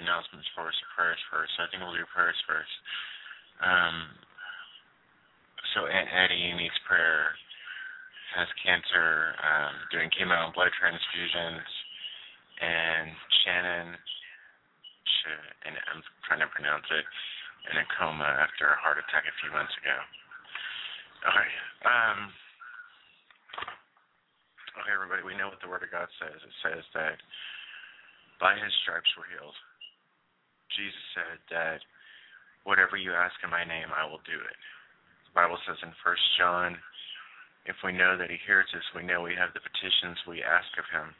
Announcements first or prayers first. I think we'll do prayers first. Um, so Aunt Addie needs prayer. Has cancer, um, doing chemo and blood transfusions, and Shannon, and I'm trying to pronounce it, in a coma after a heart attack a few months ago. Okay. Um, okay, everybody, we know what the Word of God says. It says that by His stripes we're healed. Jesus said that whatever you ask in my name, I will do it. The Bible says in First John, if we know that He hears us, we know we have the petitions we ask of Him.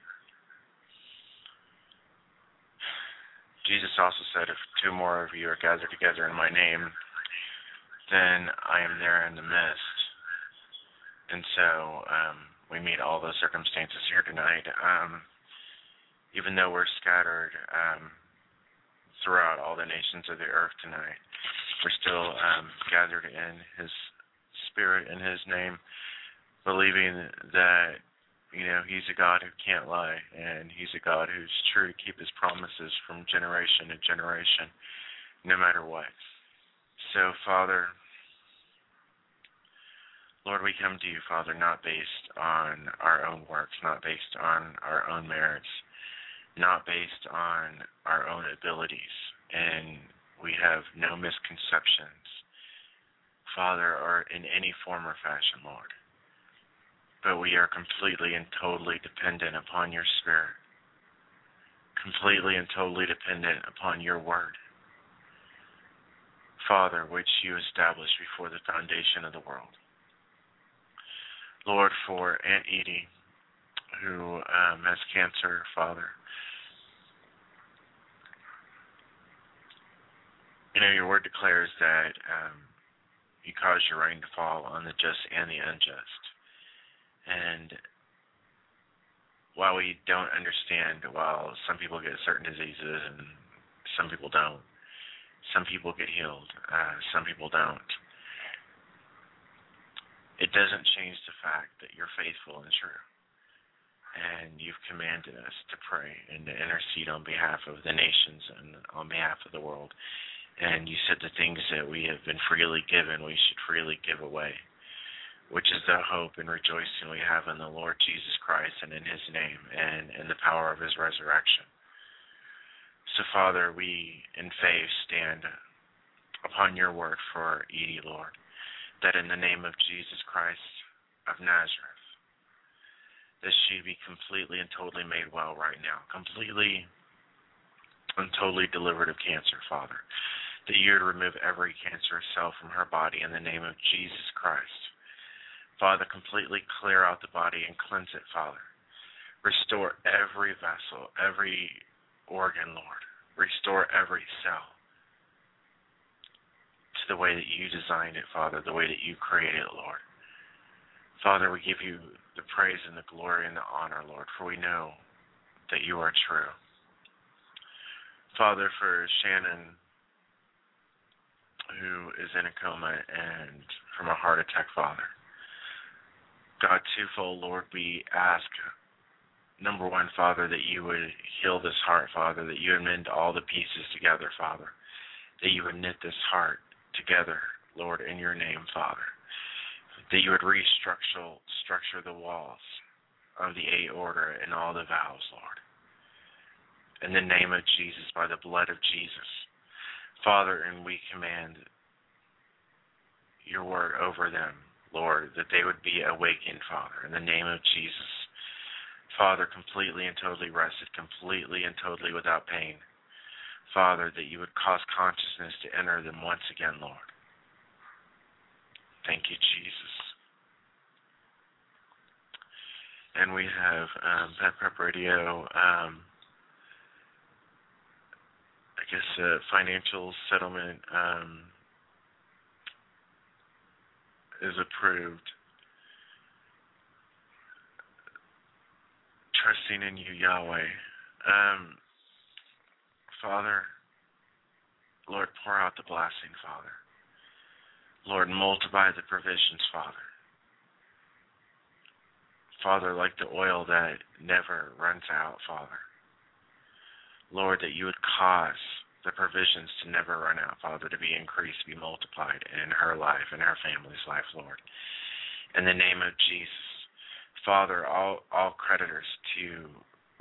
Jesus also said, if two more of you are gathered together in my name, then I am there in the midst. And so um, we meet all those circumstances here tonight. Um, even though we're scattered um, throughout all the nations of the earth tonight, we're still um, gathered in His Spirit in His name, believing that you know He's a God who can't lie, and He's a God who's true to keep His promises from generation to generation, no matter what. So, Father. Lord, we come to you, Father, not based on our own works, not based on our own merits, not based on our own abilities, and we have no misconceptions, Father, or in any form or fashion, Lord. But we are completely and totally dependent upon your Spirit, completely and totally dependent upon your Word, Father, which you established before the foundation of the world. Lord, for Aunt Edie, who um, has cancer, Father. You know, your word declares that um, you cause your rain to fall on the just and the unjust. And while we don't understand, while some people get certain diseases and some people don't, some people get healed, uh, some people don't it doesn't change the fact that you're faithful and true. And you've commanded us to pray and to intercede on behalf of the nations and on behalf of the world. And you said the things that we have been freely given, we should freely give away, which is the hope and rejoicing we have in the Lord Jesus Christ and in his name and in the power of his resurrection. So, Father, we in faith stand upon your word for Edie, Lord that in the name of Jesus Christ of Nazareth, that she be completely and totally made well right now, completely and totally delivered of cancer, Father. That you would remove every cancerous cell from her body in the name of Jesus Christ. Father, completely clear out the body and cleanse it, Father. Restore every vessel, every organ, Lord. Restore every cell to the way that you designed it, Father, the way that you created it, Lord. Father, we give you the praise and the glory and the honor, Lord, for we know that you are true. Father, for Shannon, who is in a coma and from a heart attack, Father. God, twofold, Lord, we ask, number one, Father, that you would heal this heart, Father, that you would mend all the pieces together, Father, that you would knit this heart together, Lord, in your name, Father. That you would restructure structure the walls of the aorta and all the valves, Lord. In the name of Jesus, by the blood of Jesus. Father, and we command your word over them, Lord, that they would be awakened, Father, in the name of Jesus. Father, completely and totally rested, completely and totally without pain. Father, that you would cause consciousness to enter them once again, Lord. Thank you, Jesus. And we have um, Prep Radio, um, I guess, uh, financial settlement um, is approved. Trusting in you, Yahweh, Um, Father, Lord, pour out the blessing, Father. Lord, multiply the provisions, Father. Father, like the oil that never runs out, Father. Lord, that you would cause the provisions to never run out, Father, to be increased, be multiplied in her life and her family's life, Lord. In the name of Jesus, Father, all, all creditors to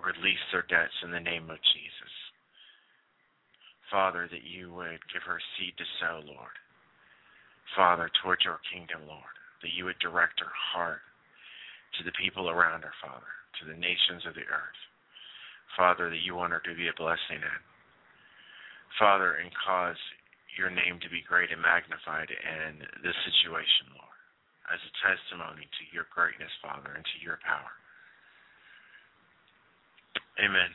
release their debts in the name of Jesus. Father, that you would give her seed to sow, Lord. Father, towards your kingdom, Lord, that you would direct her heart to the people around her, Father, to the nations of the earth. Father, that you want her to be a blessing in. Father, and cause your name to be great and magnified in this situation, Lord, as a testimony to your greatness, Father, and to your power. Amen.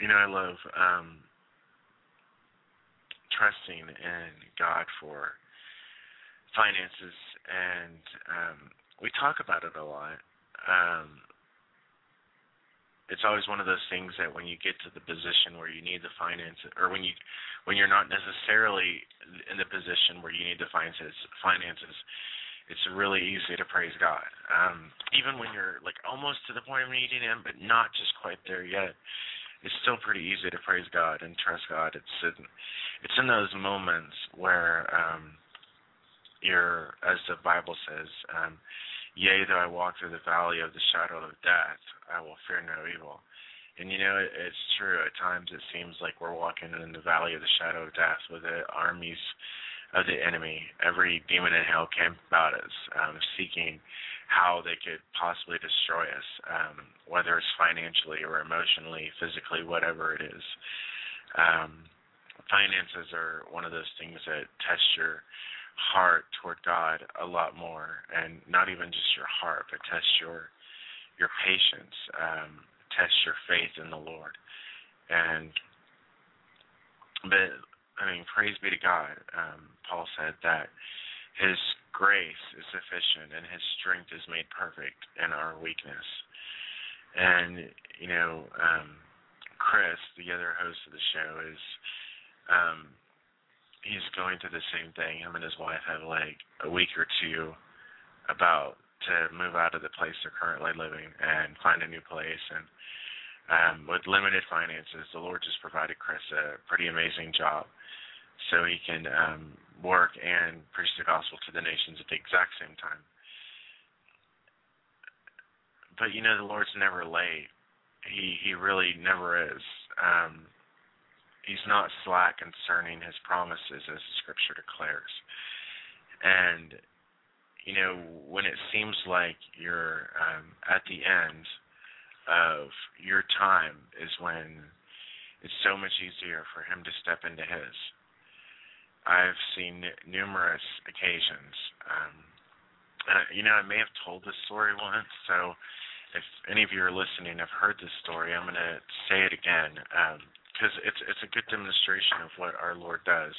You know, I love um, trusting in God for finances, and um, we talk about it a lot. Um, it's always one of those things that when you get to the position where you need the finances, or when you when you're not necessarily in the position where you need the finances, finances, it's really easy to praise God. Um, even when you're like almost to the point of needing Him, but not just quite there yet, it's still pretty easy to praise God and trust God. It's in, it's in those moments where um, you're, as the Bible says, um, Yea, though I walk through the valley of the shadow of death, I will fear no evil. And you know, it, it's true. At times, it seems like we're walking in the valley of the shadow of death with the armies of the enemy. Every demon in hell camp about us, um, seeking how they could possibly destroy us, um, whether it's financially or emotionally, physically, whatever it is. Um, finances are one of those things that test your heart toward God a lot more, and not even just your heart, but test your your patience, um, test your faith in the Lord, and but I mean, praise be to God. Um, Paul said that His grace is sufficient, and His strength is made perfect in our weakness. And you know, um, Chris, the other host of the show, is um, he's going through the same thing. Him and his wife have like a week or two about to move out of the place they're currently living and find a new place. And um, with limited finances, the Lord just provided Chris a pretty amazing job so he can um, work and preach the gospel to the nations at the exact same time. But you know, the Lord's never late. He he really never is. Um, he's not slack concerning his promises as scripture declares. And you know, when it seems like you're um, at the end of your time is when it's so much easier for him to step into his. I've seen numerous occasions. Um, uh, you know, I may have told this story once, so if any of you are listening have heard this story, I'm going to say it again. Um, because it's it's a good demonstration of what our Lord does,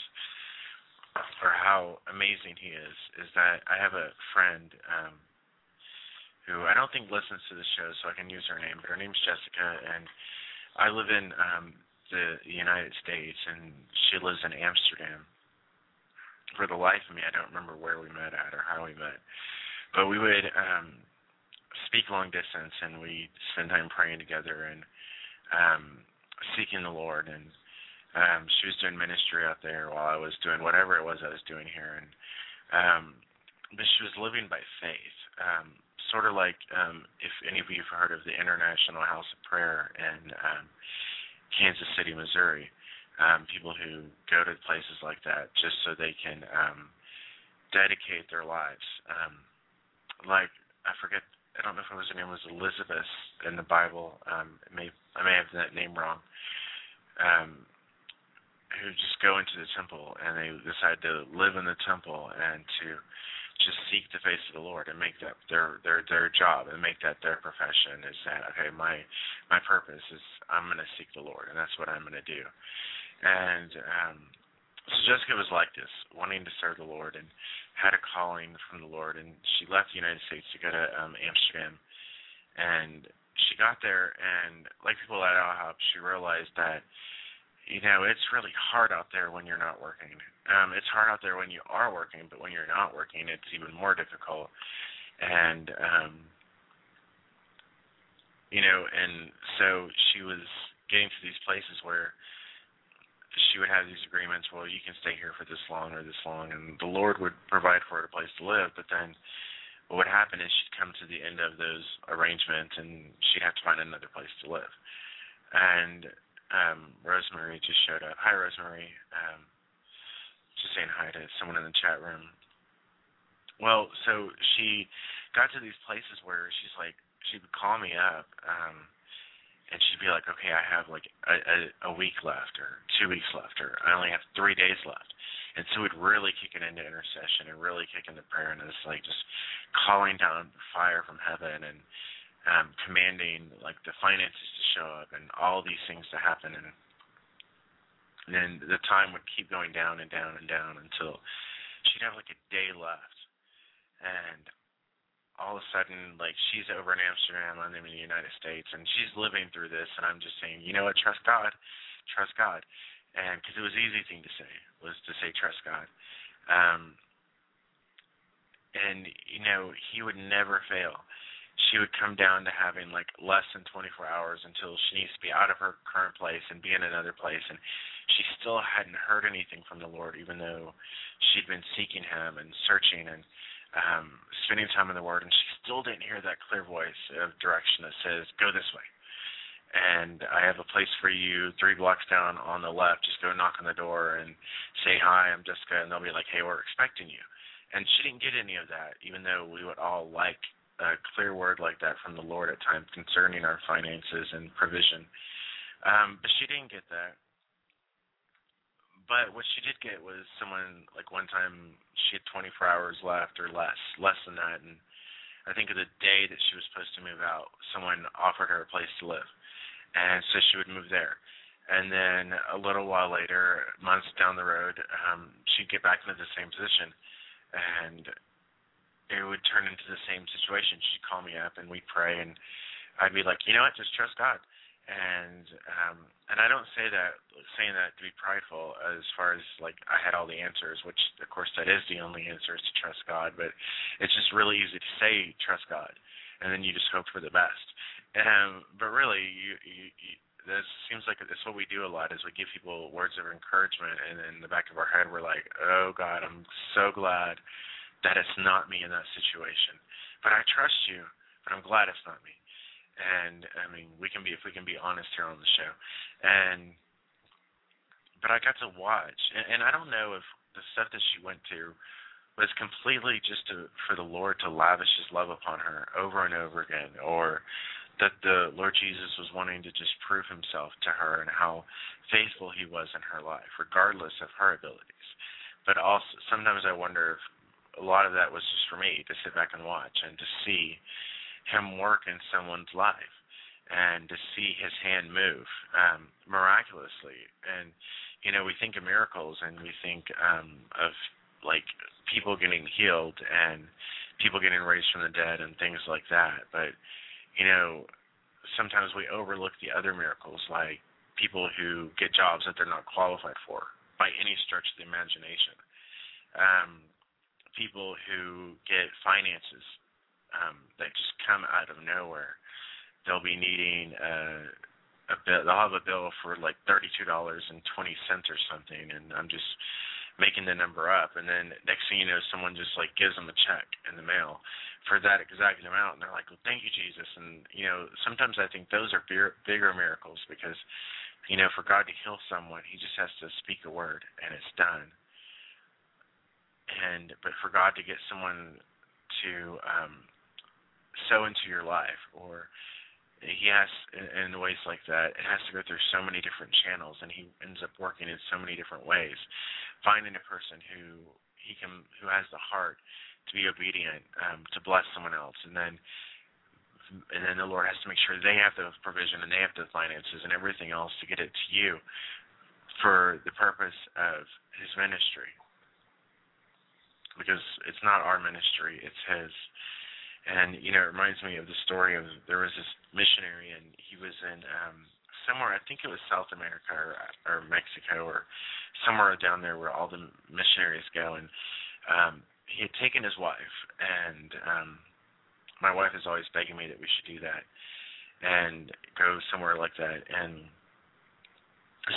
or how amazing He is. Is that I have a friend um, who I don't think listens to the show, so I can use her name, but her name's Jessica, and I live in um, the United States, and she lives in Amsterdam. For the life of me, I don't remember where we met at or how we met, but we would um, speak long distance, and we spend time praying together, and um, seeking the Lord, and um, she was doing ministry out there while I was doing whatever it was I was doing here, and um, but she was living by faith, um, sort of like um, if any of you have heard of the International House of Prayer in um, Kansas City, Missouri. Um, people who go to places like that just so they can um, dedicate their lives. Um, like I forget I don't know if it was her name was Elizabeth in the Bible. Um, it may I may have that name wrong. Um, who just go into the temple and they decide to live in the temple and to just seek the face of the Lord and make that their their their job and make that their profession is that okay my my purpose is I'm going to seek the Lord and that's what I'm going to do and um so Jessica was like this wanting to serve the Lord and had a calling from the Lord and she left the United States to go to um Amsterdam and she got there, and like people at IHOP, she realized that you know it's really hard out there when you're not working. Um, it's hard out there when you are working, but when you're not working, it's even more difficult. And um, you know, and so she was getting to these places where she would have these agreements. Well, you can stay here for this long or this long, and the Lord would provide for her a place to live. But then, what would happen is she'd come to the end of those arrangements, and she'd have to find another place to live. And um, Rosemary just showed up. Hi, Rosemary. Um, just saying hi to someone in the chat room. Well, so she got to these places where she's like, she would call me up. Um, and she'd be like, okay, I have like a, a, a week left or two weeks left or I only have three days left. And so we'd really kick it into intercession and really kick into prayer and it's like just calling down fire from heaven and um, commanding like the finances to show up and all these things to happen and, then the time would keep going down and down and down until she'd have like a day left and all of a sudden, like she's over in Amsterdam, I'm in the United States, and she's living through this, and I'm just saying, you know what, trust God, trust God, and because it was an easy thing to say was to say trust God, um, and you know He would never fail. She would come down to having like less than 24 hours until she needs to be out of her current place and be in another place, and she still hadn't heard anything from the Lord, even though she'd been seeking Him and searching and um, spending time in the Word, and she still didn't hear that clear voice of direction that says, "Go this way." And I have a place for you three blocks down on the left. Just go knock on the door and say hi. I'm Jessica, and they'll be like, "Hey, we're expecting you." And she didn't get any of that, even though we would all like a clear word like that from the Lord at times concerning our finances and provision. Um, but she didn't get that but what she did get was someone like one time she had 24 hours left or less, less than that, and I think of the day that she was supposed to move out, someone offered her a place to live, and so she would move there. And then a little while later, months down the road, um, she'd get back into the same position, and it would turn into the same situation. She'd call me up, and we'd pray, and I'd be like, you know what, just trust God and um and I don't say that saying that to be prideful as far as like I had all the answers, which of course that is the only answer is to trust God, but it's just really easy to say trust God and then you just hope for the best. Um but really you you, you this seems like it's what we do a lot is we give people words of encouragement and in the back of our head we're like, Oh God, I'm so glad that it's not me in that situation. But I trust you, but I'm glad it's not me and I mean we can be if we can be honest here on the show, and but I got to watch, and, and I don't know if the stuff that she went to was completely just to, for the Lord to lavish His love upon her over and over again, or that the Lord Jesus was wanting to just prove Himself to her and how faithful He was in her life, regardless of her abilities. But also sometimes I wonder if a lot of that was just for me to sit back and watch and to see him work in someone's life and to see his hand move um, miraculously. And you know, we think of miracles and we think um, of like people getting healed and people getting raised from the dead and things like that. But you know, sometimes we overlook the other miracles, like people who get jobs that they're not qualified for by any stretch of the imagination. Um, people who get finances um, that just come out of nowhere. They'll be needing uh, a bill. They'll have a bill for like thirty-two dollars and twenty cents or something, and I'm just making the number up. And then next thing you know, someone just like gives them a check in the mail for that exact amount, and they're like, "Well, thank you, Jesus." And you know, sometimes I think those are bigger, bigger miracles because you know, for God to heal someone, He just has to speak a word, and it's done. And but for God to get someone to um, sow into your life or he has in, in ways like that it has to go through so many different channels and he ends up working in so many different ways. Finding a person who he can who has the heart to be obedient um to bless someone else and then and then the lord has to make sure they have the provision and they have the finances and everything else to get it to you for the purpose of his ministry. Because it's not our ministry it's his And you know, it reminds me of the story of there was this missionary, and he was in um, somewhere. I think it was South America or, or Mexico or somewhere down there where all the missionaries go. And um, he had taken his wife, and um, my wife is always begging me that we should do that and go somewhere like that. And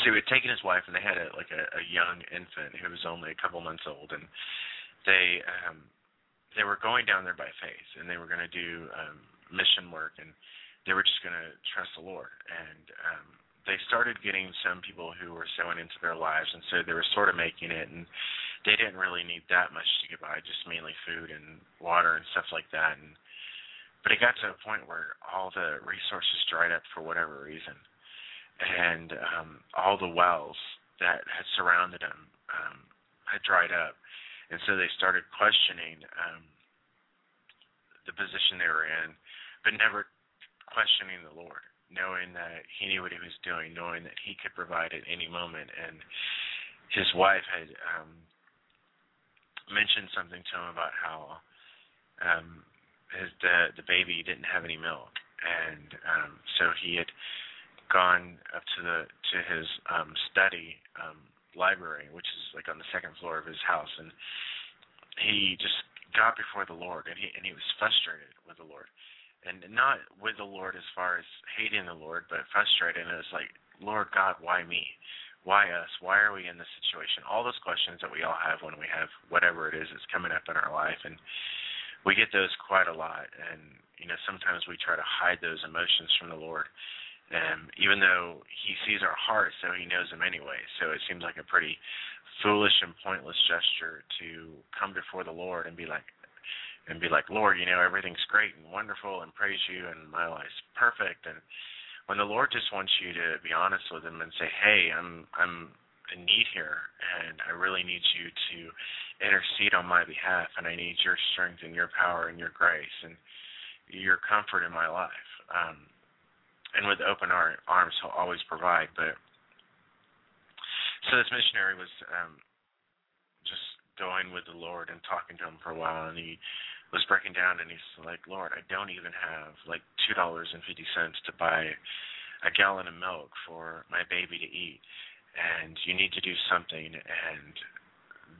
so he had taken his wife, and they had a like a, a young infant who was only a couple months old, and they um, they were going down there by faith, and they were going to do um, mission work, and they were just going to trust the Lord. And um, they started getting some people who were sowing into their lives, and so they were sort of making it, and they didn't really need that much to get by, just mainly food and water and stuff like that. And but it got to a point where all the resources dried up for whatever reason, and um, all the wells that had surrounded them um, had dried up and so they started questioning um, the position they were in, but never questioning the Lord, knowing that He knew what He was doing, knowing that He could provide at any moment. And his wife had um, mentioned something to him about how um, his the the baby didn't have any milk, and um, so he had gone up to the to his um, study. Um, library, which is like on the second floor of his house, and he just got before the Lord, and he and he was frustrated with the Lord, and not with the Lord as far as hating the Lord, but frustrated, and it was like, Lord God, why me? Why us? Why are we in this situation? All those questions that we all have when we have whatever it is that's coming up in our life, and we get those quite a lot, and you know sometimes we try to hide those emotions from the Lord um, even though he sees our hearts, so he knows them anyway. So it seems like a pretty foolish and pointless gesture to come before the Lord and be like, and be like, Lord, you know everything's great and wonderful, and praise you, and my life's perfect. And when the Lord just wants you to be honest with Him and say, Hey, I'm I'm in need here, and I really need you to intercede on my behalf, and I need your strength and your power and your grace and your comfort in my life. Um, and with open ar- arms he'll always provide. But so this missionary was um, just going with the Lord and talking to him for a while, and he was breaking down, and he's like, "Lord, I don't even have like two dollars and fifty cents to buy a gallon of milk for my baby to eat, and you need to do something, and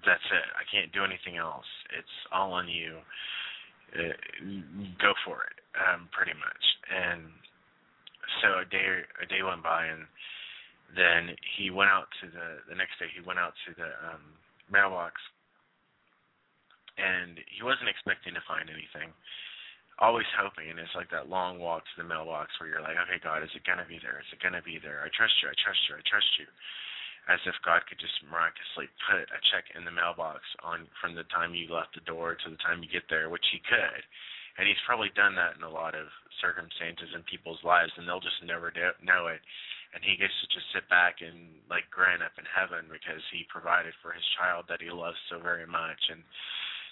that's it. I can't do anything else. It's all on you. Uh, go for it, um, pretty much." And so a day a day went by and then he went out to the the next day he went out to the um mailbox and he wasn't expecting to find anything. Always hoping and it's like that long walk to the mailbox where you're like okay god is it to be there? Is it to be there? I trust you i trust you i trust you. As if god could just miraculously put a check in the mailbox on from the time you left the door to the time you get there which he could and he's probably done that in a lot of circumstances in people's lives and they'll just never do, know it. And he gets to just sit back and like grin up in heaven because he provided for his child that he loves so very much. And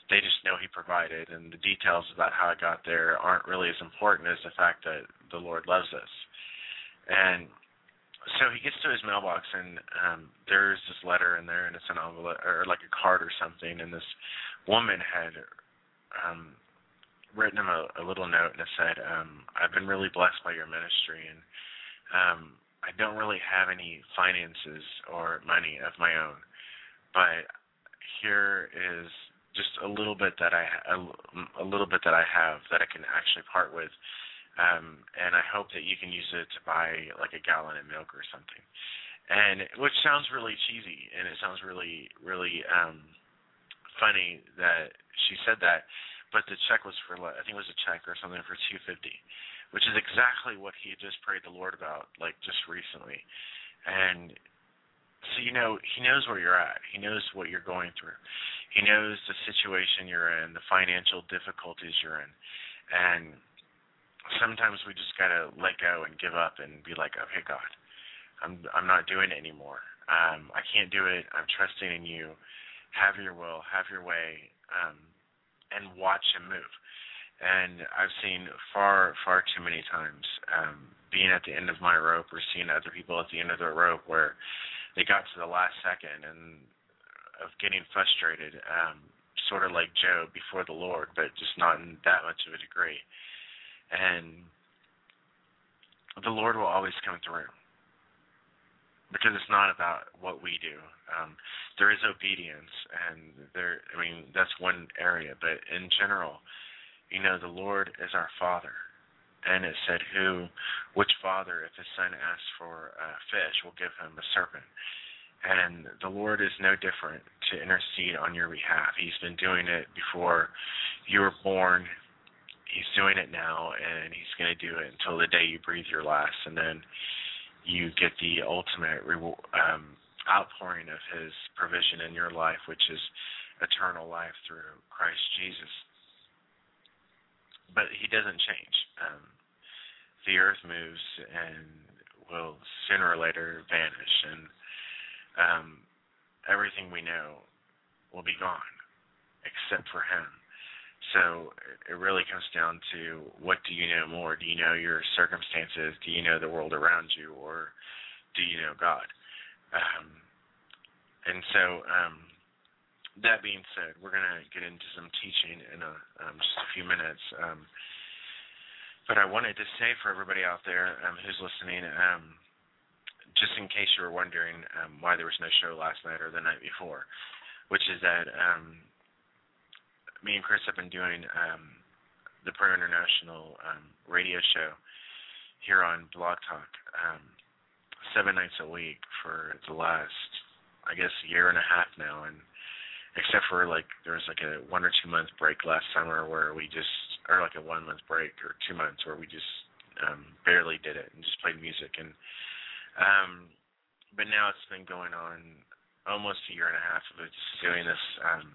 they just know he provided. And the details about how it got there aren't really as important as the fact that the lord loves us. And so he gets to his mailbox and um there's this letter in there and it's an envelope or like a card or something and this woman had um written him a, a little note and it said, um, I've been really blessed by your ministry and um, I don't really have any finances or money of my own, but here is just a little bit that I a, a little bit that I have that I can actually part with, um, and I hope that you can use it to buy like a gallon of milk or something, and which sounds really cheesy and it sounds really really um, funny that she said that, but the check was for I think it was a check or something for two fifty, which is exactly what he had just prayed the Lord about like just recently, and so you know he knows where you're at. He knows what you're going through. He knows the situation you're in, the financial difficulties you're in, and sometimes we just gotta let go and give up and be like, okay, God, I'm I'm not doing it anymore. Um, I can't do it. I'm trusting in you. Have your will. Have your way. Um, and watch him move. And I've seen far, far too many times um, being at the end of my rope or seeing other people at the end of their rope where they got to the last second and of getting frustrated, um, sort of like Job before the Lord, but just not in that much of a degree. And the Lord will always come through because it's not about what we do. Um, there is obedience, and there. I mean, that's one area, but in general, you know, the Lord is our Father, and it said, "Who, which father, if his son asks for a fish, will give him a serpent?" And the Lord is no different to intercede on your behalf. He's been doing it before you were born. He's doing it now, and he's going to do it until the day you breathe your last, and then you get the ultimate reward, um, outpouring of His provision in your life, which is eternal life through Christ Jesus. But He doesn't change. Um, the earth moves and will sooner or later vanish, and um, everything we know will be gone except for Him. So it really comes down to what do you know more? Do you know your circumstances? Do you know the world around you, or do you know God? Um, and so, um, that being said, we're going to get into some teaching in a, um, just a few minutes. Um, but I wanted to say for everybody out there um, who's listening, um, just in case you were wondering um, why there was no show last night or the night before, which is that um, me and Chris have been doing um, the Prayer International um, radio show here on Blog Talk um, seven nights a week for the last, I guess, year and a half now, and except for like there was like a one or two month break last summer where we just, or like a one month break or two months where we just um, barely did it and just played music, and um, but now it's been going on almost a year and a half of just doing this um,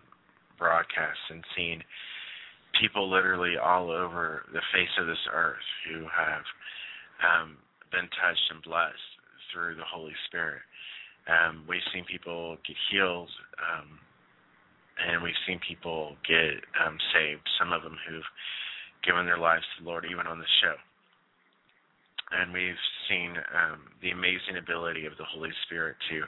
broadcasts and seeing people literally all over the face of this earth who have um, been touched and blessed through the Holy Spirit. Um, we've seen people get healed, um, and we've seen people get um, saved. Some of them who've given their lives to the Lord, even on the show. And we've seen um, the amazing ability of the Holy Spirit to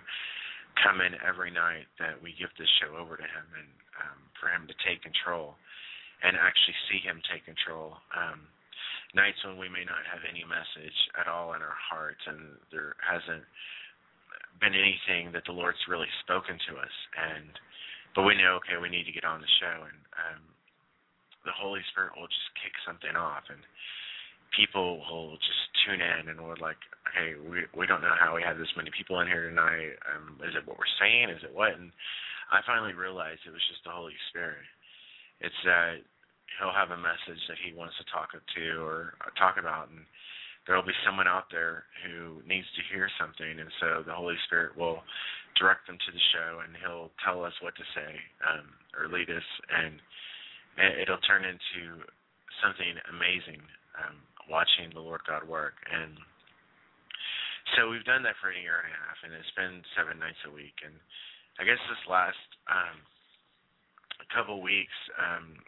come in every night that we give this show over to Him and um, for Him to take control and actually see Him take control. Um, nights when we may not have any message at all in our hearts and there hasn't been anything that the Lord's really spoken to us and but we know okay we need to get on the show and um the Holy Spirit will just kick something off and people will just tune in and we're like hey we we don't know how we have this many people in here tonight um is it what we're saying is it what? And I finally realized it was just the Holy Spirit. It's that he'll have a message that he wants to talk to or talk about and there'll be someone out there who needs to hear something and so the holy spirit will direct them to the show and he'll tell us what to say um or lead us and it'll turn into something amazing um watching the lord god work and so we've done that for a year and a half and it's been seven nights a week and i guess this last um couple weeks um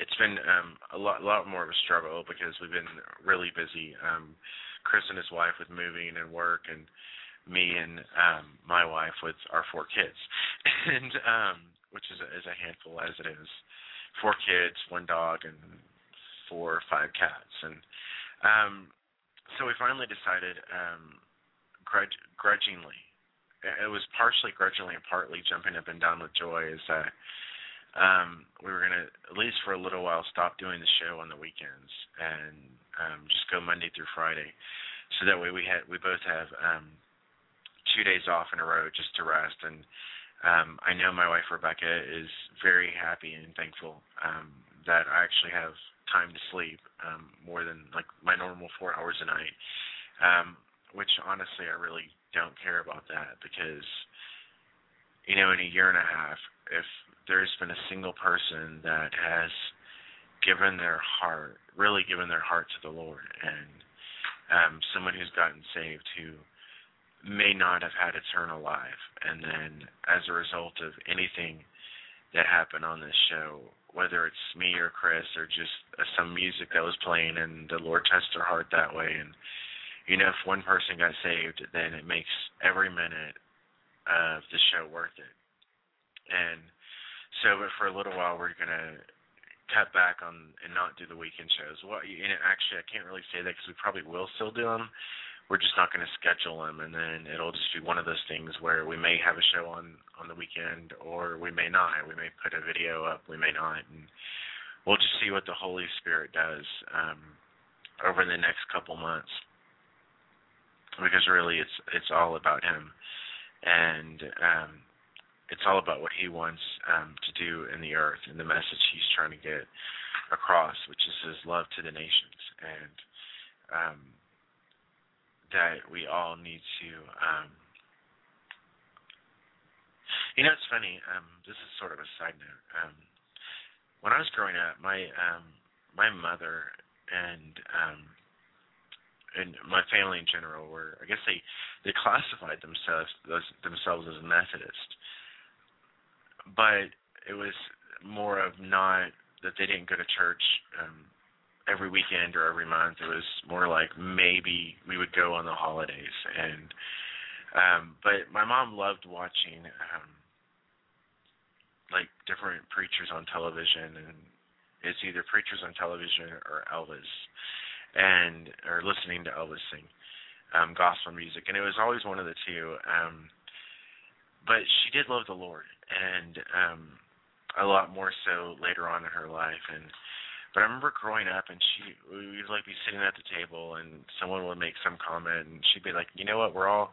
it's been um, a lot, lot more of a struggle because we've been really busy. Um, Chris and his wife with moving and work, and me and um, my wife with our four kids, and um, which is a, is a handful as it is. Four kids, one dog, and four or five cats, and um, so we finally decided, um, grudge, grudgingly, it was partially grudgingly and partly jumping up and down with joy, is that um, we were gonna at least for a little while stop doing the show on the weekends and um, just go Monday through Friday, so that way we had we both have um, two days off in a row just to rest. And um, I know my wife Rebecca is very happy and thankful um, that I actually have time to sleep um, more than like my normal four hours a night. Um, which honestly I really don't care about that because you know in a year and a half if there's been a single person that has given their heart, really given their heart to the Lord, and um, someone who's gotten saved who may not have had eternal life, and then as a result of anything that happened on this show, whether it's me or Chris or just uh, some music that was playing, and the Lord touched their heart that way, and you know, if one person got saved, then it makes every minute of the show worth it. And So, but for a little while, we're gonna cut back on and not do the weekend shows. Well, you know, actually, I can't really say that because we probably will still do them. We're just not going to schedule them, and then it'll just be one of those things where we may have a show on on the weekend, or we may not. We may put a video up, we may not, and we'll just see what the Holy Spirit does um, over the next couple months. Because really, it's it's all about Him, and um, it's all about what he wants um, to do in the earth and the message he's trying to get across, which is his love to the nations, and um, that we all need to. Um, you know, it's funny. Um, this is sort of a side note. Um, when I was growing up, my um, my mother and um, and my family in general were, I guess they they classified themselves those, themselves as Methodist but it was more of not that they didn't go to church um every weekend or every month. It was more like maybe we would go on the holidays and um but my mom loved watching um like different preachers on television and it's either preachers on television or Elvis and or listening to Elvis sing um gospel music and it was always one of the two um but she did love the Lord and um a lot more so later on in her life and but I remember growing up and she we would like be sitting at the table and someone would make some comment and she'd be like, You know what, we're all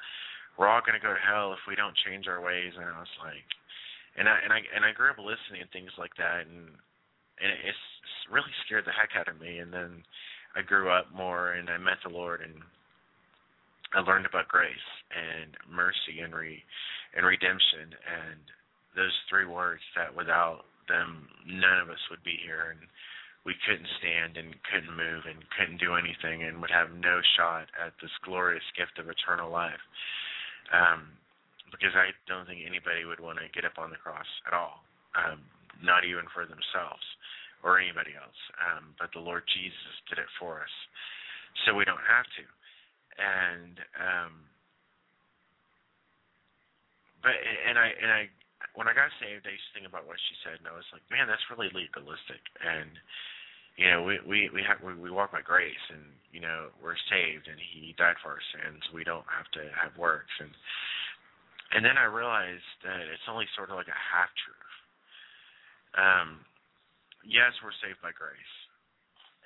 we're all gonna go to hell if we don't change our ways. And I was like and I and I and I grew up listening to things like that and and it's really scared the heck out of me. And then I grew up more and I met the Lord and I learned about grace and mercy and re and redemption and those three words that without them none of us would be here. And we couldn't stand and couldn't move and couldn't do anything and would have no shot at this glorious gift of eternal life. Um, because I don't think anybody would want to get up on the cross at all, um, not even for themselves or anybody else. Um, but the Lord Jesus did it for us, so we don't have to. And um, but and I and I when I got saved, I used to think about what she said, and I was like, man, that's really legalistic. And you know, we we we have we, we walk by grace, and you know, we're saved, and He died for our sins. We don't have to have works, and and then I realized that it's only sort of like a half truth. Um, yes, we're saved by grace,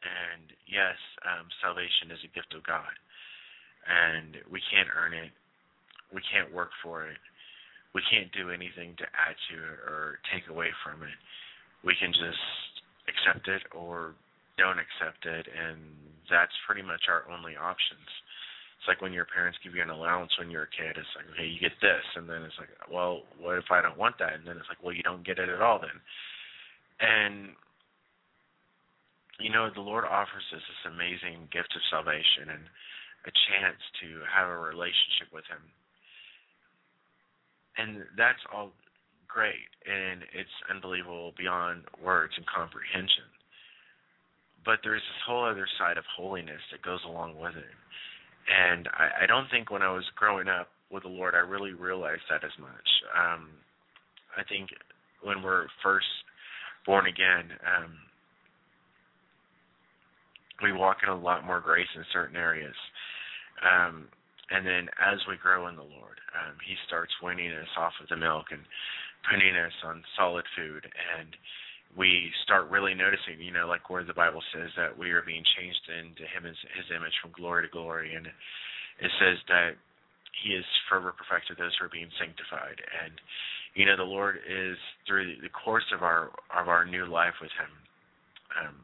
and yes, um, salvation is a gift of God, and we can't earn it. We can't work for it we can't do anything to add to it or take away from it. We can just accept it or don't accept it, and that's pretty much our only options. It's like when your parents give you an allowance when you're a kid. It's like, okay, you get this, and then it's like, well, what if I don't want that? And then it's like, well, you don't get it at all then. And you know, the Lord offers us this amazing gift of salvation and a chance to have a relationship with Him and that's all great and it's unbelievable beyond words and comprehension. But there's this whole other side of holiness that goes along with it. And i i don't think when i was growing up with the lord i really realized that as much. Um i think when we're first born again um we walk in a lot more grace in certain areas. Um and then as we grow in the Lord, um, He starts weaning us off of the milk and putting us on solid food, and we start really noticing, you know, like where the Bible says that we are being changed into Him as His image from glory to glory, and it says that He is forever perfected those who are being sanctified, and you know, the Lord is through the course of our of our new life with Him, um,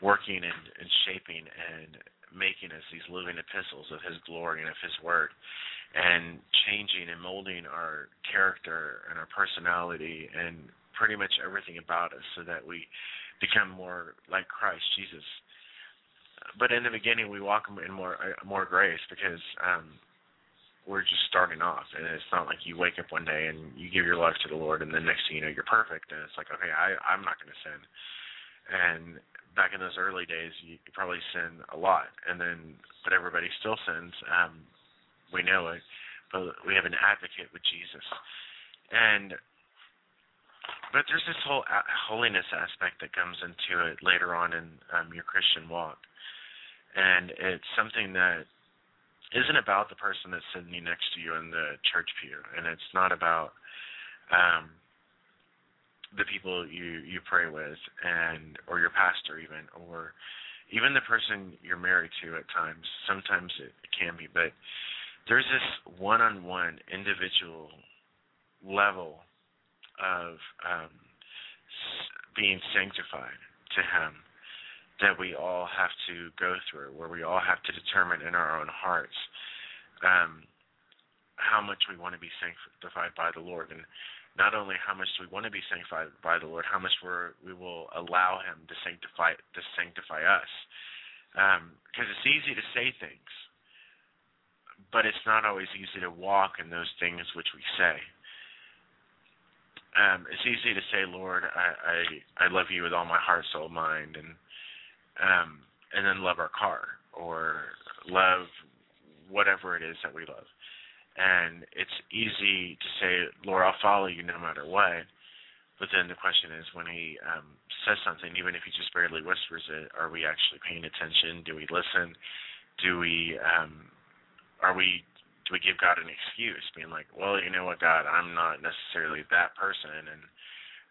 working and, and shaping and making us these living epistles of His glory and of His Word, and changing and molding our character and our personality and pretty much everything about us so that we become more like Christ Jesus. But in the beginning, we walk in more uh, more grace because um, we're just starting off, and it's not like you wake up one day and you give your life to the Lord, and the next thing you know, you're perfect, and it's like, okay, I I'm not going to sin, and back in those early days, you, you probably sin a lot, and then but everybody still sins. Um, we know it, but we have an advocate with Jesus, and but there's this whole holiness aspect that comes into it later on in um, your Christian walk, and it's something that isn't about the person that's sitting next to you in the church pew, and it's not about um, the people you you pray with, and or your pastor even, or even the person you're married to at times. Sometimes it, it can be, but there's this one-on-one individual level of um, being sanctified to Him that we all have to go through, where we all have to determine in our own hearts um, how much we want to be sanctified by the Lord, and not only how much do we want to be sanctified by the Lord, how much we're, we will allow Him to sanctify to sanctify us, because it's easy to say things, but it's not always easy to walk in those things which we say um, it's easy to say, Lord, I, I I love you with all my heart, soul, mind, and um, and then love our car or love whatever it is that we love. And it's easy to say, Lord, I'll follow you no matter what. But then the question is, when He um, says something, even if He just barely whispers it, are we actually paying attention? Do we listen? Do we um, are we do we give God an excuse, being like, well, you know what, God, I'm not necessarily that person, and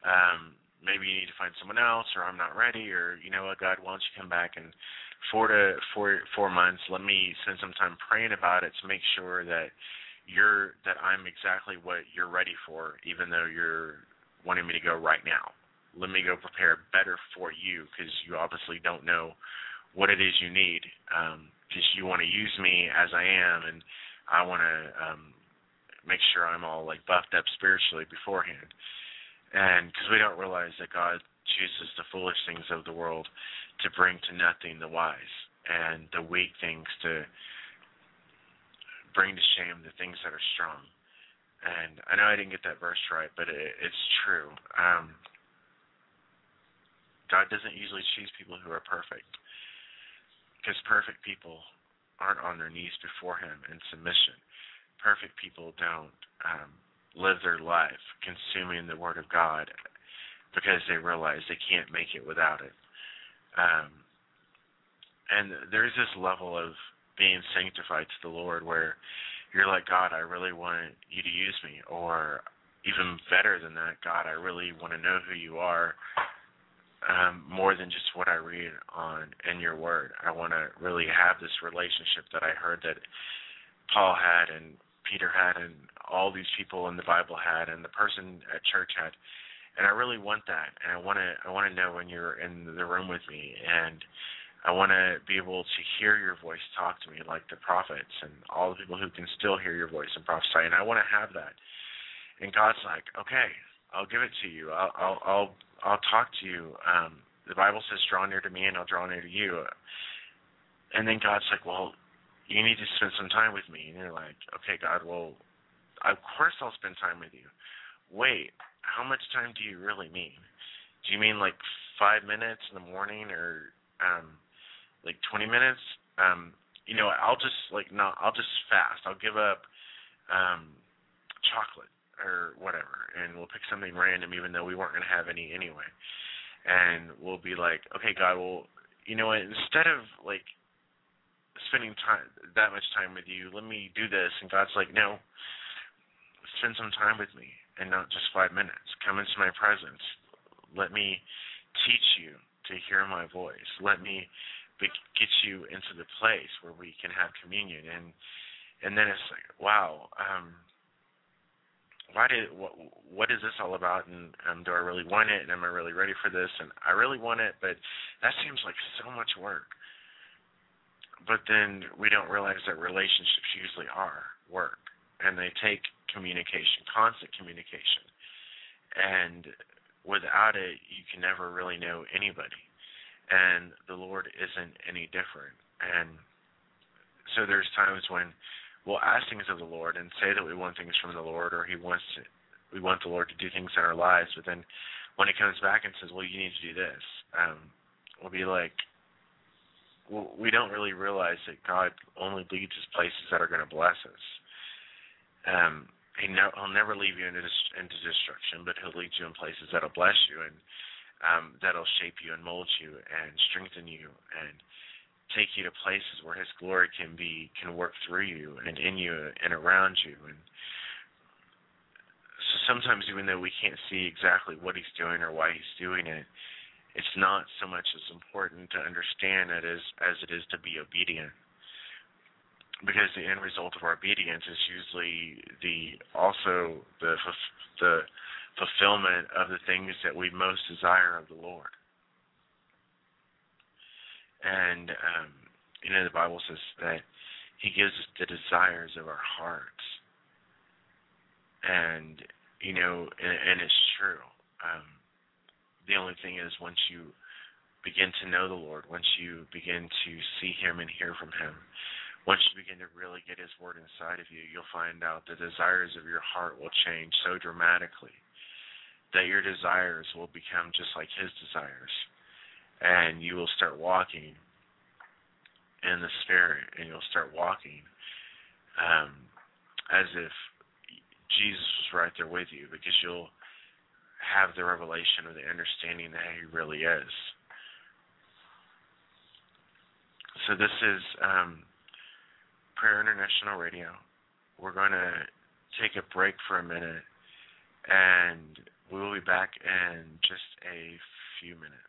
um, maybe you need to find someone else, or I'm not ready, or you know what, God, why don't you come back in four to four four months? Let me spend some time praying about it to make sure that you're that I'm exactly what you're ready for, even though you're wanting me to go right now. Let me go prepare better for you because you obviously don't know what it is you need because you want to use me as I am and I want to um, make sure I'm all like buffed up spiritually beforehand. And because we don't realize that God chooses the foolish things of the world to bring to nothing the wise, and the weak things to bring to shame the things that are strong. And I know I didn't get that verse right, but it, it's true. Um, God doesn't usually choose people who are perfect, because perfect people aren't on their knees before Him in submission. Perfect people don't um, live their life consuming the Word of God because they realize they can't make it without it. Um, and there's this level of being sanctified to the Lord where you're like, God, I really want you to use me. Or even better than that, God, I really want to know who you are um, more than just what I read on in your word. I want to really have this relationship that I heard that Paul had and Peter had and all these people in the Bible had and the person at church had. And I really want that. And I want to I want to know when you're in the room with me and I want to be able to hear your voice talk to me like the prophets and all the people who can still hear your voice and prophesy. And I want to have that. And God's like, okay, I'll give it to you. I'll I'll I'll, I'll talk to you. Um, the Bible says, draw near to me, and I'll draw near to you. And then God's like, well, you need to spend some time with me. And you're like, okay, God, well, of course I'll spend time with you. Wait, how much time do you really mean? Do you mean like five minutes in the morning, or um, like 20 minutes? Um, you know, I'll just like not. I'll just fast. I'll give up um, chocolate or whatever, and we'll pick something random, even though we weren't going to have any anyway. And we'll be like, okay, God, well, you know what? Instead of like spending time that much time with you, let me do this. And God's like, no, spend some time with me, and not just five minutes. Come into my presence. Let me teach you to hear my voice. Let me be, get you into the place where we can have communion. And and then it's like, wow. um why did what what is this all about? And um do I really want it? And am I really ready for this? And I really want it but that seems like so much work. But then we don't realize that relationships usually are work and they take communication constant communication. And without it you can never really know anybody. And the Lord isn't any different. And so there's times when we'll ask things of the Lord and say that we want things from the Lord or He wants to, we want the Lord to do things in our lives, but then when He comes back and says, "Well, you need to do this," um, we'll be like, well, we don't really realize that God only leads us places that are going to bless us. Um, he ne- he'll never leave you into, into destruction, but he'll lead you in places that'll bless you and um, that'll shape you and mold you and strengthen you and take you to places where his glory can be can work through you and in you and around you and so sometimes even though we can't see exactly what he's doing or why he's doing it it's not so much as important to understand it as as it is to be obedient because the end result of our obedience is usually the also the the fulfillment of the things that we most desire of the Lord. And um, you know the Bible says that He gives us the desires of our hearts, and you know, and, and it's true. Um, the only thing is once you begin to know the Lord, once you begin to see Him and hear from Him, once you begin to really get His Word inside of you, you'll find out the desires of your heart will change so dramatically that your desires will become just like His desires. And you will start walking in the Spirit, and you'll start walking um, as if Jesus was right there with you because you'll have the revelation or the understanding that He really is. So this is um, Prayer International Radio. We're going to take a break for a minute, and we will be back in just a few minutes.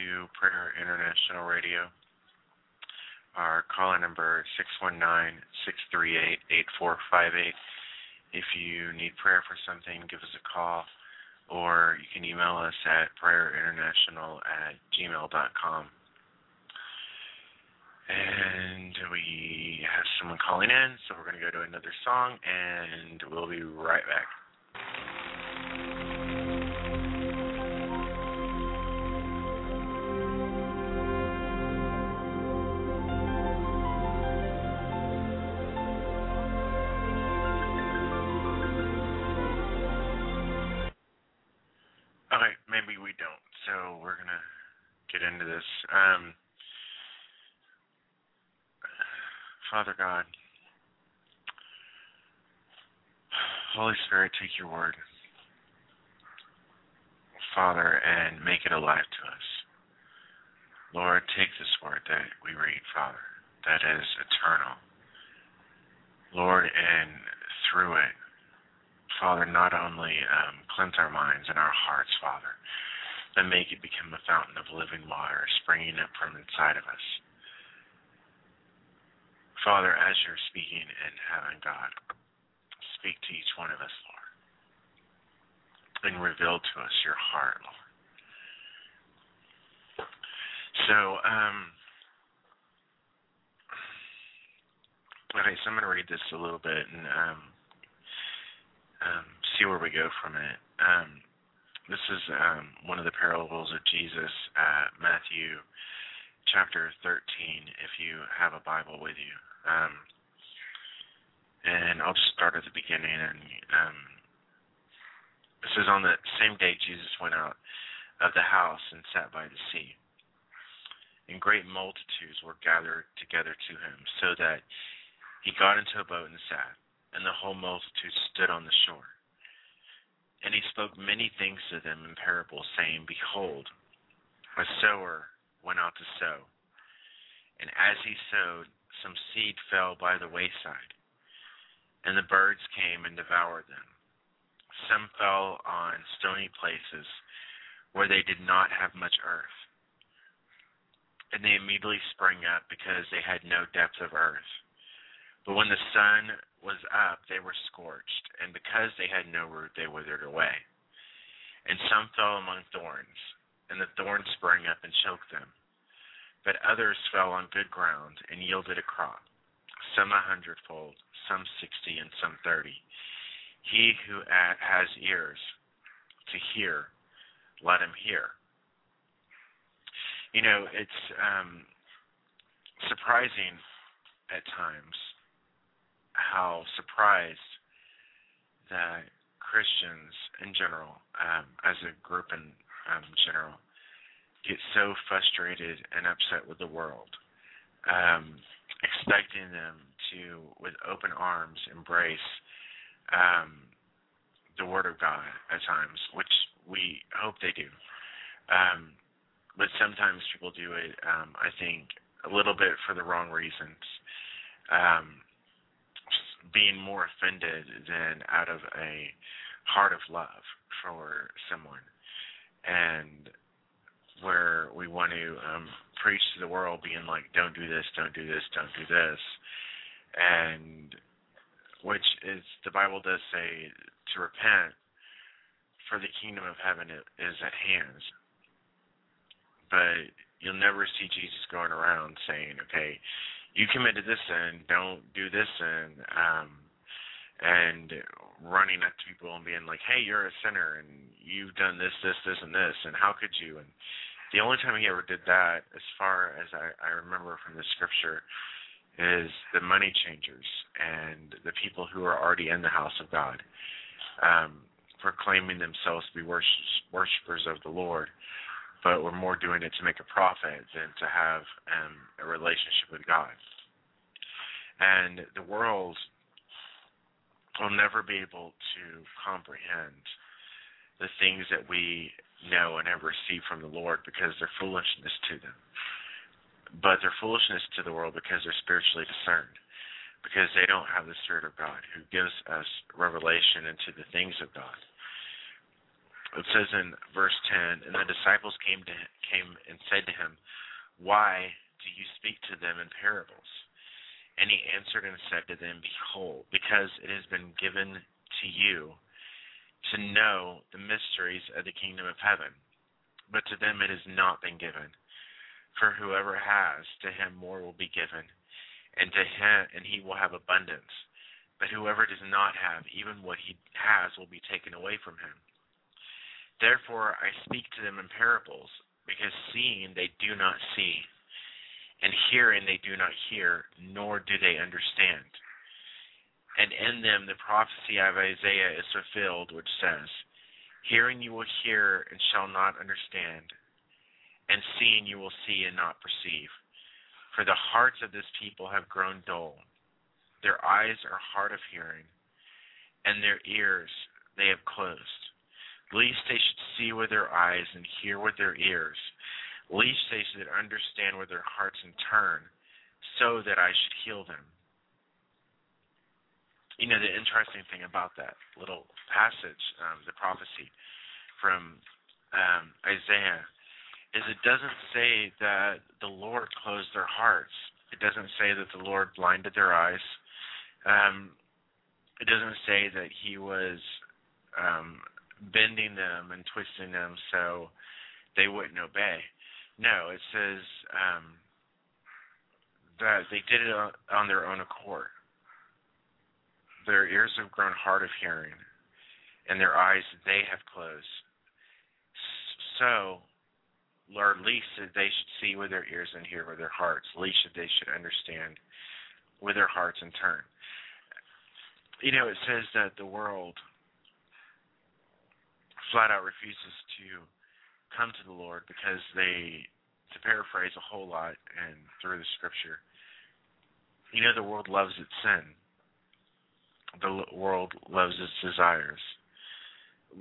to Prayer International Radio. Our caller number is six one nine six three eight eight four five eight. If you need prayer for something, give us a call, or you can email us at prayerinternational at gmail.com. And we have someone calling in, so we're going to go to another song, and we'll be right back. Father God, Holy Spirit, take your word, Father, and make it alive to us. Lord, take this word that we read, Father, that is eternal. Lord, and through it, Father, not only um, cleanse our minds and our hearts, Father, but make it become a fountain of living water springing up from inside of us. Father, as you're speaking in heaven, God, speak to each one of us, Lord, and reveal to us your heart, Lord. So, um, okay, so I'm going to read this a little bit and um, um, see where we go from it. Um, this is um, one of the parables of Jesus, uh, Matthew chapter 13, if you have a Bible with you. Um, and I'll just start at the beginning. And um, this is on the same day Jesus went out of the house and sat by the sea. And great multitudes were gathered together to him, so that he got into a boat and sat, and the whole multitude stood on the shore. And he spoke many things to them in parables, saying, Behold, a sower went out to sow. And as he sowed, some seed fell by the wayside, and the birds came and devoured them. Some fell on stony places where they did not have much earth, and they immediately sprang up because they had no depth of earth. But when the sun was up, they were scorched, and because they had no root, they withered away. And some fell among thorns, and the thorns sprang up and choked them. But others fell on good ground and yielded a crop, some a hundredfold, some sixty, and some thirty. He who has ears to hear, let him hear. You know, it's um, surprising at times how surprised that Christians in general, um, as a group in um, general, get so frustrated and upset with the world, um, expecting them to, with open arms, embrace um, the Word of God at times, which we hope they do. Um, but sometimes people do it, um, I think, a little bit for the wrong reasons, um, being more offended than out of a heart of love for someone. And where we want to um, preach to the world, being like, "Don't do this, don't do this, don't do this," and which is the Bible does say to repent, for the kingdom of heaven is at hand. But you'll never see Jesus going around saying, "Okay, you committed this sin, don't do this sin," um, and running up to people and being like, "Hey, you're a sinner, and you've done this, this, this, and this, and how could you?" and the only time he ever did that, as far as I, I remember from the scripture, is the money changers and the people who are already in the house of God, um, proclaiming themselves to be worshippers of the Lord, but were more doing it to make a profit than to have um, a relationship with God. And the world will never be able to comprehend the things that we know and ever receive from the Lord because they're foolishness to them. But they're foolishness to the world because they're spiritually discerned, because they don't have the Spirit of God who gives us revelation into the things of God. It says in verse 10, and the disciples came to came and said to him, Why do you speak to them in parables? And he answered and said to them, Behold, because it has been given to you to know the mysteries of the kingdom of heaven, but to them it has not been given. For whoever has, to him more will be given, and to him and he will have abundance. But whoever does not have, even what he has will be taken away from him. Therefore I speak to them in parables, because seeing they do not see, and hearing they do not hear, nor do they understand and in them the prophecy of Isaiah is fulfilled, which says, Hearing you will hear and shall not understand, and seeing you will see and not perceive. For the hearts of this people have grown dull, their eyes are hard of hearing, and their ears they have closed. Lest they should see with their eyes and hear with their ears, lest they should understand with their hearts and turn, so that I should heal them you know, the interesting thing about that little passage, um, the prophecy from um, Isaiah is it doesn't say that the Lord closed their hearts. It doesn't say that the Lord blinded their eyes. Um, it doesn't say that He was um, bending them and twisting them so they wouldn't obey. No, it says um, that they did it on, on their own accord. Their ears have grown hard of hearing, and their eyes they have closed. So, Lord, least that they should see with their ears and hear with their hearts. Least that they should understand with their hearts and turn. You know, it says that the world flat out refuses to come to the Lord because they, to paraphrase a whole lot and through the scripture, you know, the world loves its sin. The world loves its desires,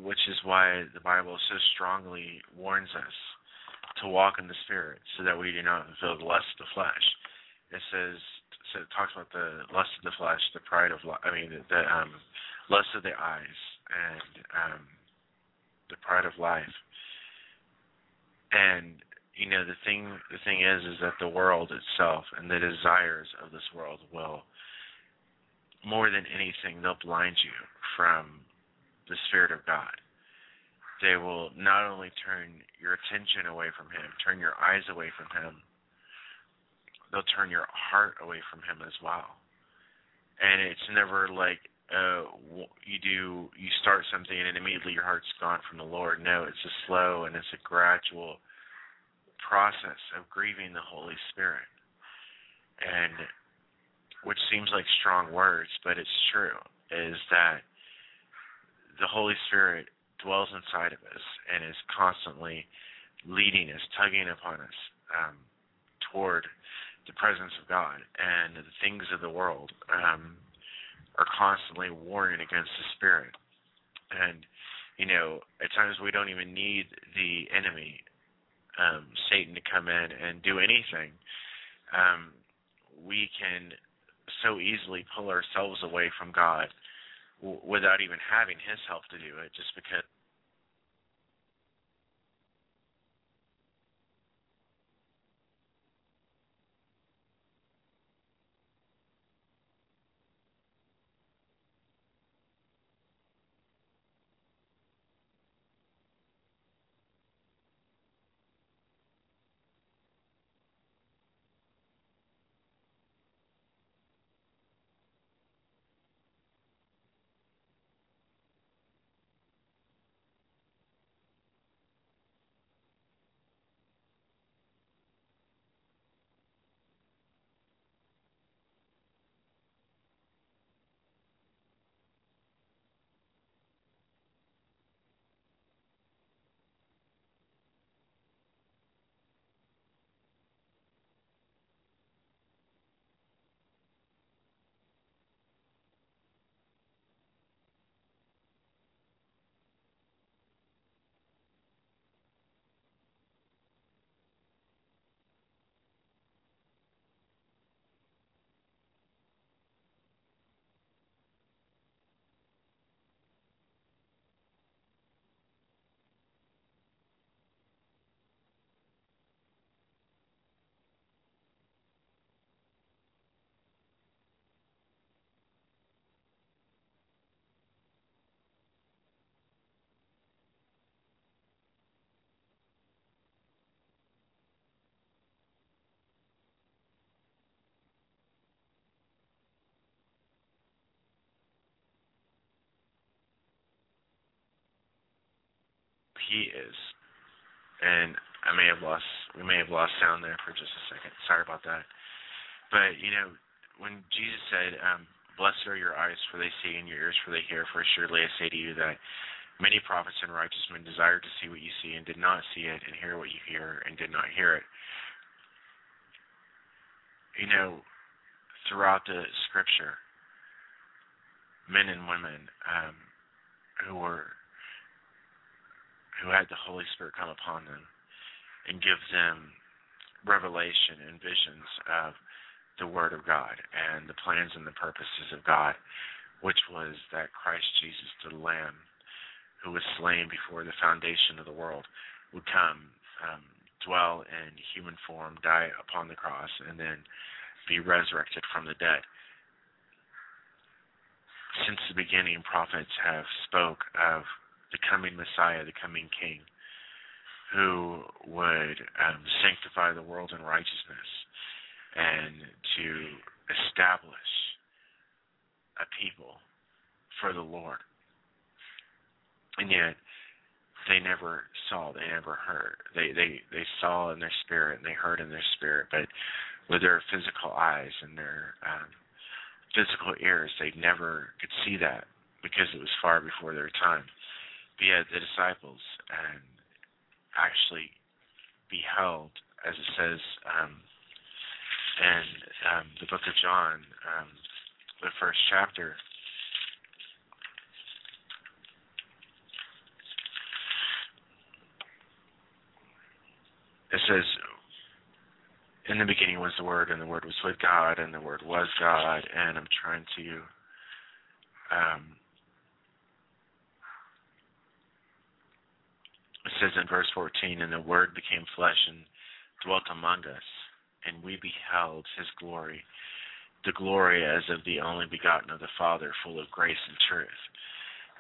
which is why the Bible so strongly warns us to walk in the Spirit so that we do not fulfill the lust of the flesh. It says, so it talks about the lust of the flesh, the pride of, I mean, the, the um, lust of the eyes, and um, the pride of life. And you know the thing the thing is is that the world itself and the desires of this world will more than anything they'll blind you from the spirit of God. They will not only turn your attention away from him, turn your eyes away from him, they'll turn your heart away from him as well. And it's never like uh you do you start something and immediately your heart's gone from the Lord. No, it's a slow and it's a gradual process of grieving the Holy Spirit. And which seems like strong words, but it's true, is that the Holy Spirit dwells inside of us and is constantly leading us, tugging upon us um, toward the presence of God. And the things of the world um, are constantly warring against the Spirit. And, you know, at times we don't even need the enemy um, Satan to come in and do anything, um, we can so easily pull ourselves away from God w- without even having His help to do it, just because. He is. And I may have lost we may have lost sound there for just a second. Sorry about that. But you know, when Jesus said, um, "Blessed are your eyes, for they see, and your ears, for they hear," for surely I say to you that many prophets and righteous men desired to see what you see and did not see it, and hear what you hear and did not hear it. You know, throughout the Scripture, men and women um, who were who had the Holy Spirit come upon them and give them revelation and visions of the Word of God and the plans and the purposes of God, which was that Christ Jesus, the Lamb, who was slain before the foundation of the world, would come, um, dwell in human form, die upon the cross, and then be resurrected from the dead. Since the beginning, prophets have spoke of the coming Messiah, the coming King, who would um, sanctify the world in righteousness and to establish a people for the Lord. And yet, they never saw, they never heard. They they they saw in their spirit and they heard in their spirit, but with their physical eyes and their um, physical ears, they never could see that because it was far before their time. Yet the disciples and actually beheld, as it says um, in um, the book of John, um, the first chapter. It says, in the beginning was the Word, and the Word was with God, and the Word was God. And I'm trying to um, it says in verse 14, and the Word became flesh and dwelt among us, and we beheld his glory, the glory as of the only begotten of the Father, full of grace and truth.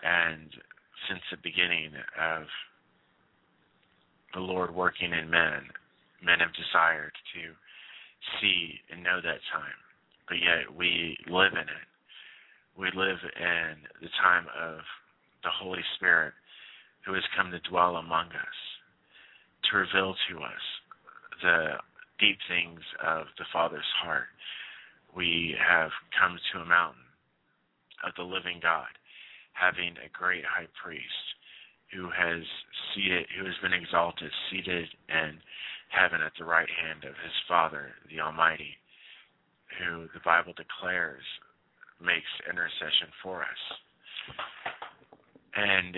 And since the beginning of the Lord working in men, men have desired to see and know that time, but yet we live in it. We live in the time of the Holy Spirit who has come to dwell among us, to reveal to us the deep things of the Father's heart. We have come to a mountain of the living God, having a great high priest who has seated who has been exalted, seated in heaven at the right hand of his Father, the Almighty, who the Bible declares makes intercession for us. And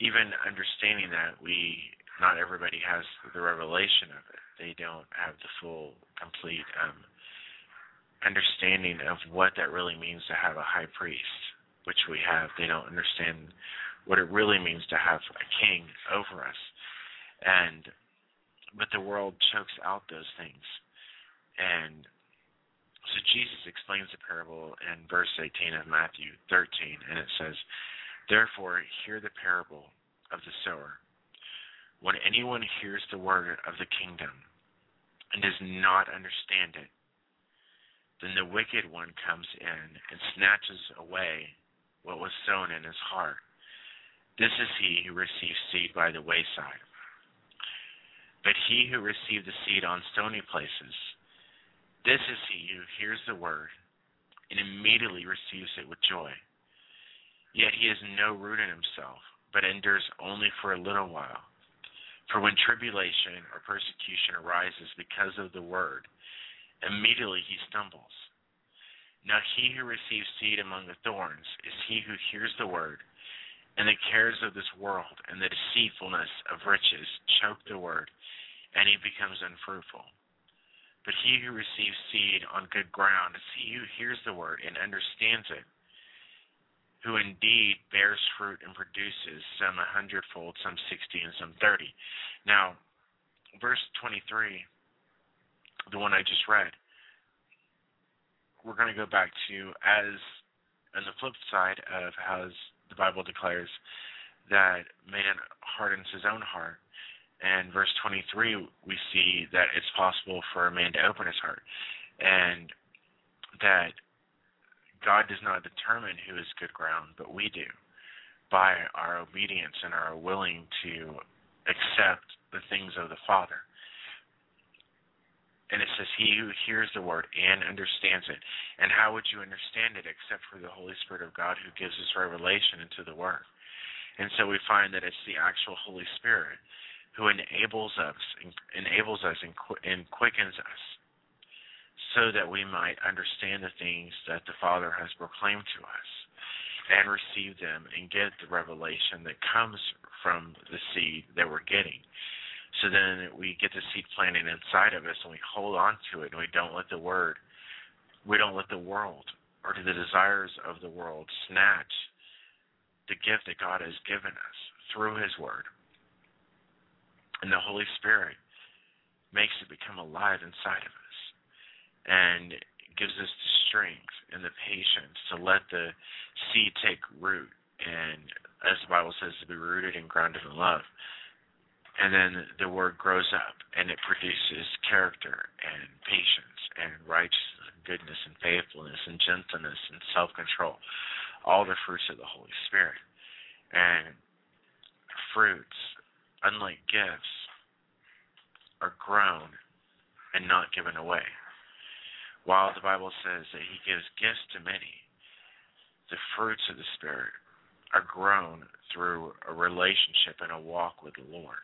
even understanding that we not everybody has the revelation of it. They don't have the full, complete um, understanding of what that really means to have a high priest, which we have. They don't understand what it really means to have a king over us. And but the world chokes out those things. And so Jesus explains the parable in verse 18 of Matthew 13, and it says, Therefore, hear the parable of the sower. When anyone hears the word of the kingdom and does not understand it, then the wicked one comes in and snatches away what was sown in his heart. This is he who receives seed by the wayside. But he who received the seed on stony places, this is he who hears the word and immediately receives it with joy. Yet he has no root in himself, but endures only for a little while. For when tribulation or persecution arises because of the word, immediately he stumbles. Now he who receives seed among the thorns is he who hears the word, and the cares of this world and the deceitfulness of riches choke the word, and he becomes unfruitful. But he who receives seed on good ground is he who hears the word and understands it, who indeed bears fruit and produces some a hundredfold, some sixty, and some thirty. Now, verse 23, the one I just read, we're going to go back to as on the flip side of how the Bible declares that man hardens his own heart and verse 23, we see that it's possible for a man to open his heart, and that God does not determine who is good ground, but we do by our obedience and our willing to accept the things of the Father. And it says, He who hears the word and understands it. And how would you understand it except for the Holy Spirit of God who gives us revelation into the word? And so we find that it's the actual Holy Spirit who enables us enables us and quickens us so that we might understand the things that the Father has proclaimed to us and receive them and get the revelation that comes from the seed that we're getting. So then we get the seed planted inside of us and we hold on to it and we don't let the word we don't let the world or the desires of the world snatch the gift that God has given us through His Word. And the Holy Spirit makes it become alive inside of us and gives us the strength and the patience to let the seed take root and, as the Bible says, to be rooted and grounded in love. And then the word grows up and it produces character and patience and righteousness and goodness and faithfulness and gentleness and self control. All the fruits of the Holy Spirit. And fruits, unlike gifts, are grown and not given away. While the Bible says that He gives gifts to many, the fruits of the Spirit are grown through a relationship and a walk with the Lord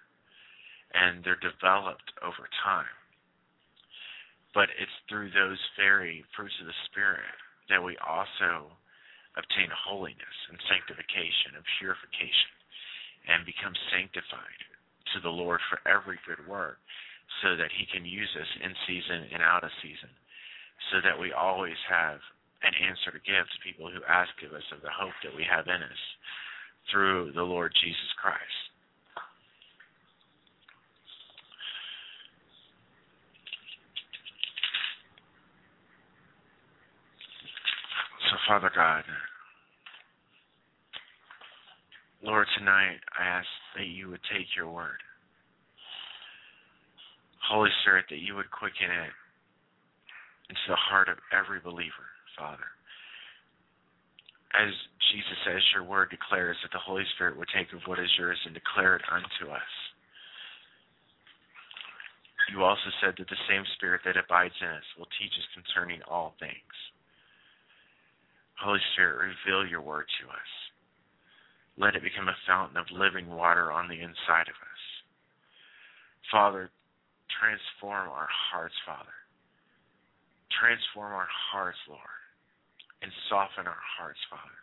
and they're developed over time. But it's through those very fruits of the Spirit that we also obtain holiness and sanctification and purification and become sanctified to the Lord for every good work so that He can use us in season and out of season so that we always have an answer to give to people who ask of us of the hope that we have in us through the Lord Jesus Christ. So, Father God, Lord, tonight I ask that you would take your word. Holy Spirit, that you would quicken it into the heart of every believer, Father. As Jesus says, your word declares that the Holy Spirit would take of what is yours and declare it unto us. You also said that the same Spirit that abides in us will teach us concerning all things. Holy Spirit, reveal your word to us. Let it become a fountain of living water on the inside of us. Father, transform our hearts, Father. Transform our hearts, Lord, and soften our hearts, Father,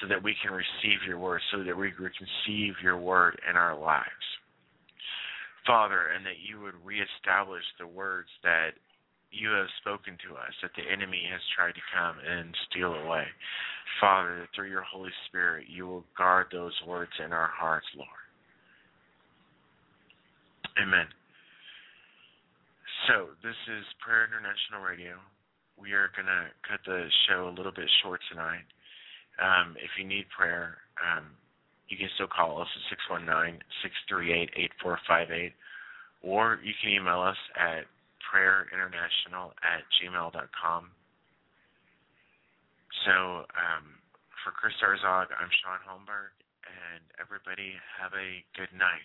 so that we can receive your word, so that we can receive your word in our lives. Father, and that you would reestablish the words that you have spoken to us that the enemy has tried to come and steal away. Father, that through your Holy Spirit you will guard those words in our hearts, Lord. Amen. So, this is Prayer International Radio. We are going to cut the show a little bit short tonight. Um, if you need prayer, um, you can still call us at 619 638 8458, or you can email us at prayerinternational at gmail.com. So, um, for Chris Arzog, I'm Shaun Holmberg, and everybody have a good night.